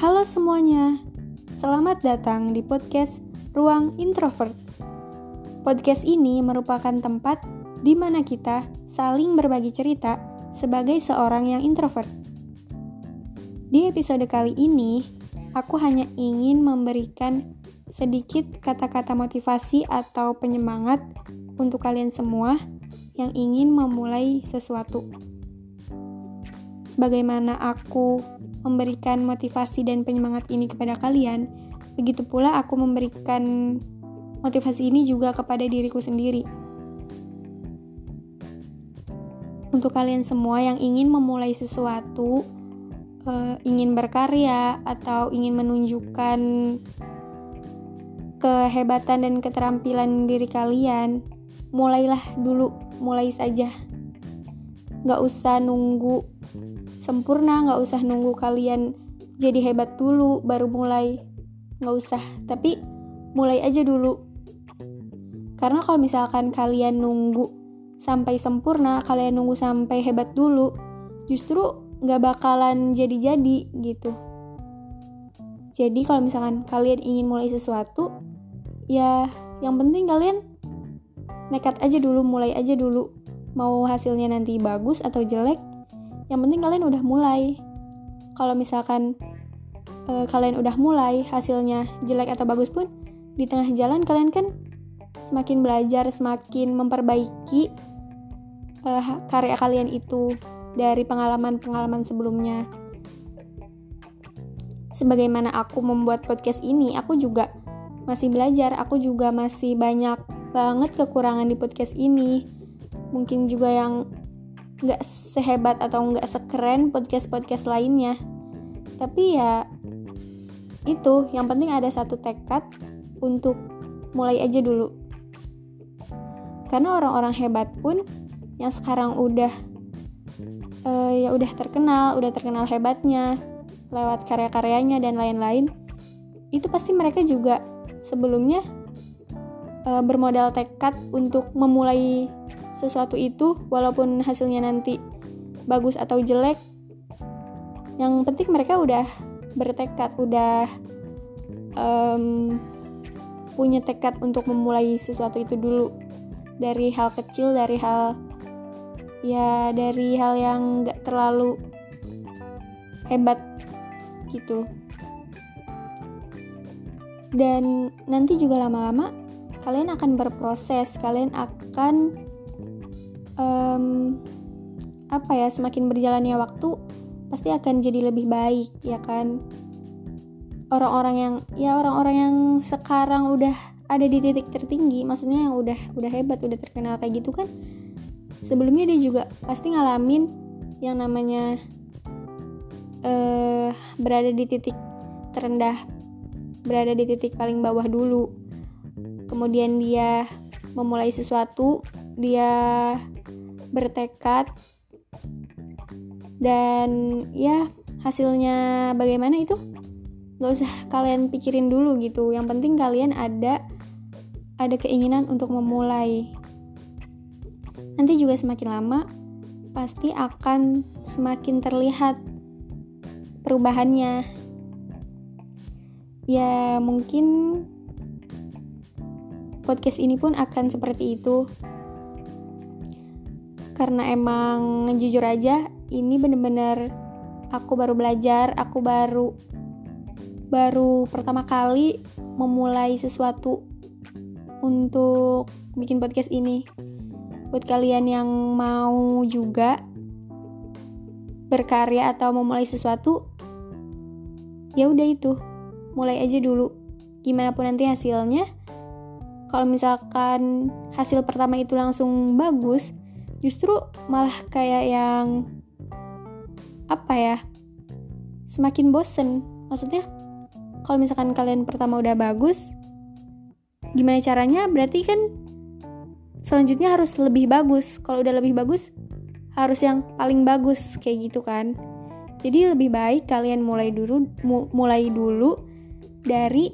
Halo semuanya, selamat datang di podcast Ruang Introvert. Podcast ini merupakan tempat di mana kita saling berbagi cerita sebagai seorang yang introvert. Di episode kali ini, aku hanya ingin memberikan sedikit kata-kata motivasi atau penyemangat untuk kalian semua yang ingin memulai sesuatu. Sebagaimana aku memberikan motivasi dan penyemangat ini kepada kalian, begitu pula aku memberikan motivasi ini juga kepada diriku sendiri. Untuk kalian semua yang ingin memulai sesuatu, uh, ingin berkarya atau ingin menunjukkan kehebatan dan keterampilan diri kalian, mulailah dulu, mulai saja. Gak usah nunggu sempurna nggak usah nunggu kalian jadi hebat dulu baru mulai nggak usah. Tapi mulai aja dulu. Karena kalau misalkan kalian nunggu sampai sempurna kalian nunggu sampai hebat dulu justru nggak bakalan jadi-jadi gitu. Jadi kalau misalkan kalian ingin mulai sesuatu ya yang penting kalian nekat aja dulu mulai aja dulu mau hasilnya nanti bagus atau jelek yang penting kalian udah mulai. Kalau misalkan uh, kalian udah mulai hasilnya jelek atau bagus pun di tengah jalan kalian kan semakin belajar semakin memperbaiki uh, karya kalian itu dari pengalaman-pengalaman sebelumnya. Sebagaimana aku membuat podcast ini aku juga masih belajar aku juga masih banyak banget kekurangan di podcast ini. Mungkin juga yang nggak sehebat atau nggak sekeren podcast-podcast lainnya. Tapi ya itu yang penting ada satu tekad untuk mulai aja dulu. Karena orang-orang hebat pun yang sekarang udah uh, ya udah terkenal udah terkenal hebatnya lewat karya-karyanya dan lain-lain itu pasti mereka juga sebelumnya uh, bermodal tekad untuk memulai sesuatu itu walaupun hasilnya nanti bagus atau jelek yang penting mereka udah bertekad udah um, punya tekad untuk memulai sesuatu itu dulu. Dari hal kecil dari hal ya dari hal yang gak terlalu hebat gitu. Dan nanti juga lama-lama kalian akan berproses kalian akan um, apa ya semakin berjalannya waktu pasti akan jadi lebih baik ya kan? Orang-orang yang ya orang-orang yang sekarang udah ada di titik tertinggi maksudnya yang udah udah hebat udah terkenal kayak gitu kan sebelumnya dia juga pasti ngalamin yang namanya uh, berada di titik terendah berada di titik paling bawah dulu. Kemudian dia memulai sesuatu dia bertekad dan ya hasilnya bagaimana itu? Nggak usah kalian pikirin dulu gitu. Yang penting kalian ada ada keinginan untuk memulai. Nanti juga semakin lama pasti akan semakin terlihat perubahannya. Ya mungkin podcast ini pun akan seperti itu karena emang jujur aja ini bener-bener aku baru belajar aku baru baru pertama kali memulai sesuatu untuk bikin podcast ini. Buat kalian yang mau juga berkarya atau memulai sesuatu ya udah itu mulai aja dulu. Gimana pun nanti hasilnya kalau misalkan hasil pertama itu langsung bagus justru malah kayak yang apa ya semakin bosen. Maksudnya kalau misalkan kalian pertama udah bagus gimana caranya? Berarti kan selanjutnya harus lebih bagus. Kalau udah lebih bagus harus yang paling bagus kayak gitu kan. Jadi lebih baik kalian mulai dulu mu, mulai dulu dari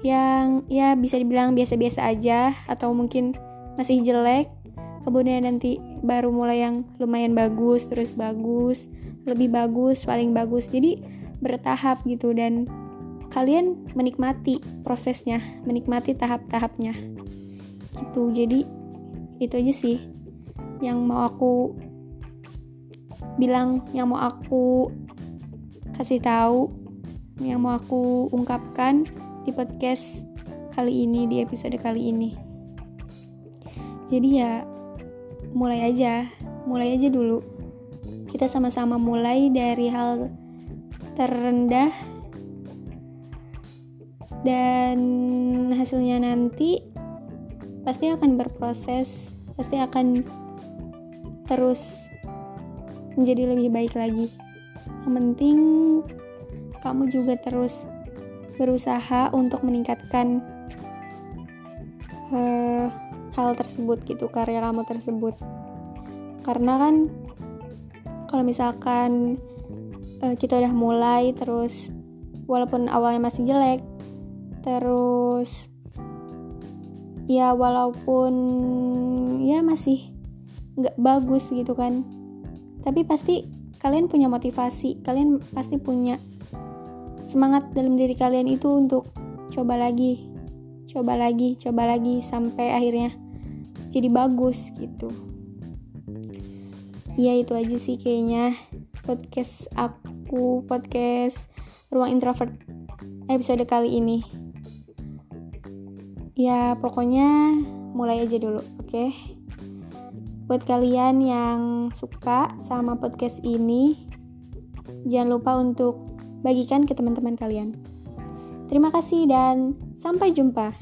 yang ya bisa dibilang biasa-biasa aja atau mungkin masih jelek kemudian nanti baru mulai yang lumayan bagus terus bagus lebih bagus paling bagus jadi bertahap gitu dan kalian menikmati prosesnya, menikmati tahap-tahapnya. Gitu. Jadi itu aja sih yang mau aku bilang, yang mau aku kasih tahu, yang mau aku ungkapkan di podcast kali ini, di episode kali ini. Jadi ya mulai aja, mulai aja dulu. Kita sama-sama mulai dari hal terendah dan hasilnya nanti pasti akan berproses, pasti akan terus menjadi lebih baik lagi. Yang penting kamu juga terus berusaha untuk meningkatkan uh, hal tersebut gitu, karya kamu tersebut. Karena kan kalau misalkan uh, kita udah mulai terus walaupun awalnya masih jelek terus ya walaupun ya masih nggak bagus gitu kan tapi pasti kalian punya motivasi kalian pasti punya semangat dalam diri kalian itu untuk coba lagi coba lagi coba lagi sampai akhirnya jadi bagus gitu. Ya itu aja sih kayaknya podcast aku podcast ruang introvert episode kali ini. Ya pokoknya mulai aja dulu oke? Okay? buat kalian yang suka sama podcast ini jangan lupa untuk bagikan ke teman-teman kalian. Terima kasih dan sampai jumpa